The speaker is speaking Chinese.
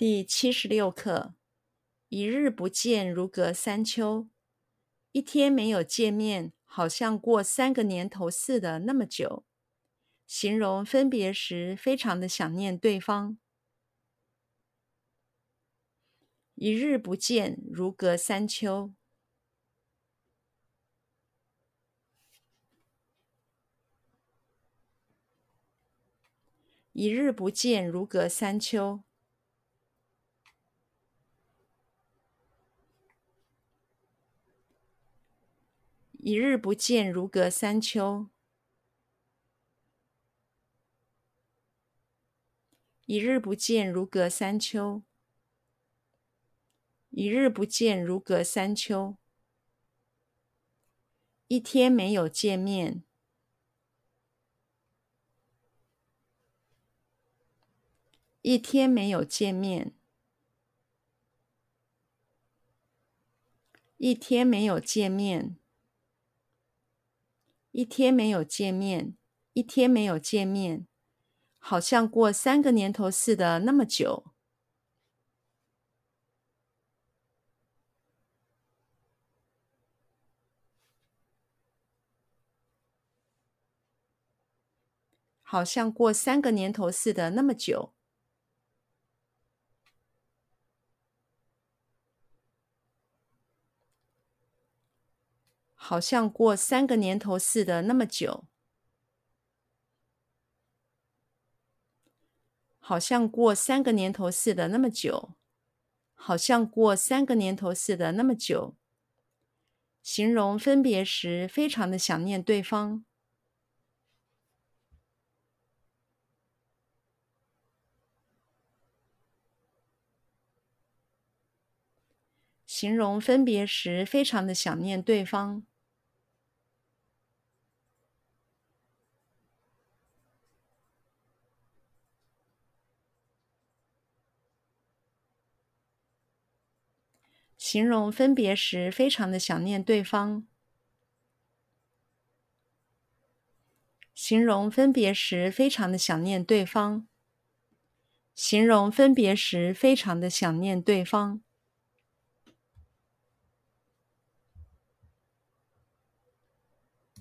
第七十六课：一日不见，如隔三秋。一天没有见面，好像过三个年头似的那么久。形容分别时非常的想念对方。一日不见，如隔三秋。一日不见，如隔三秋。一日不见，如隔三秋。一日不见，如隔三秋。一日不见，如隔三秋。一天没有见面。一天没有见面。一天没有见面。一天没有见面，一天没有见面，好像过三个年头似的那么久。好像过三个年头似的那么久。好像过三个年头似的那么久，好像过三个年头似的那么久，好像过三个年头似的那么久。形容分别时非常的想念对方。形容分别时非常的想念对方。形容分别时非常的想念对方。形容分别时非常的想念对方。形容分别时非常的想念对方。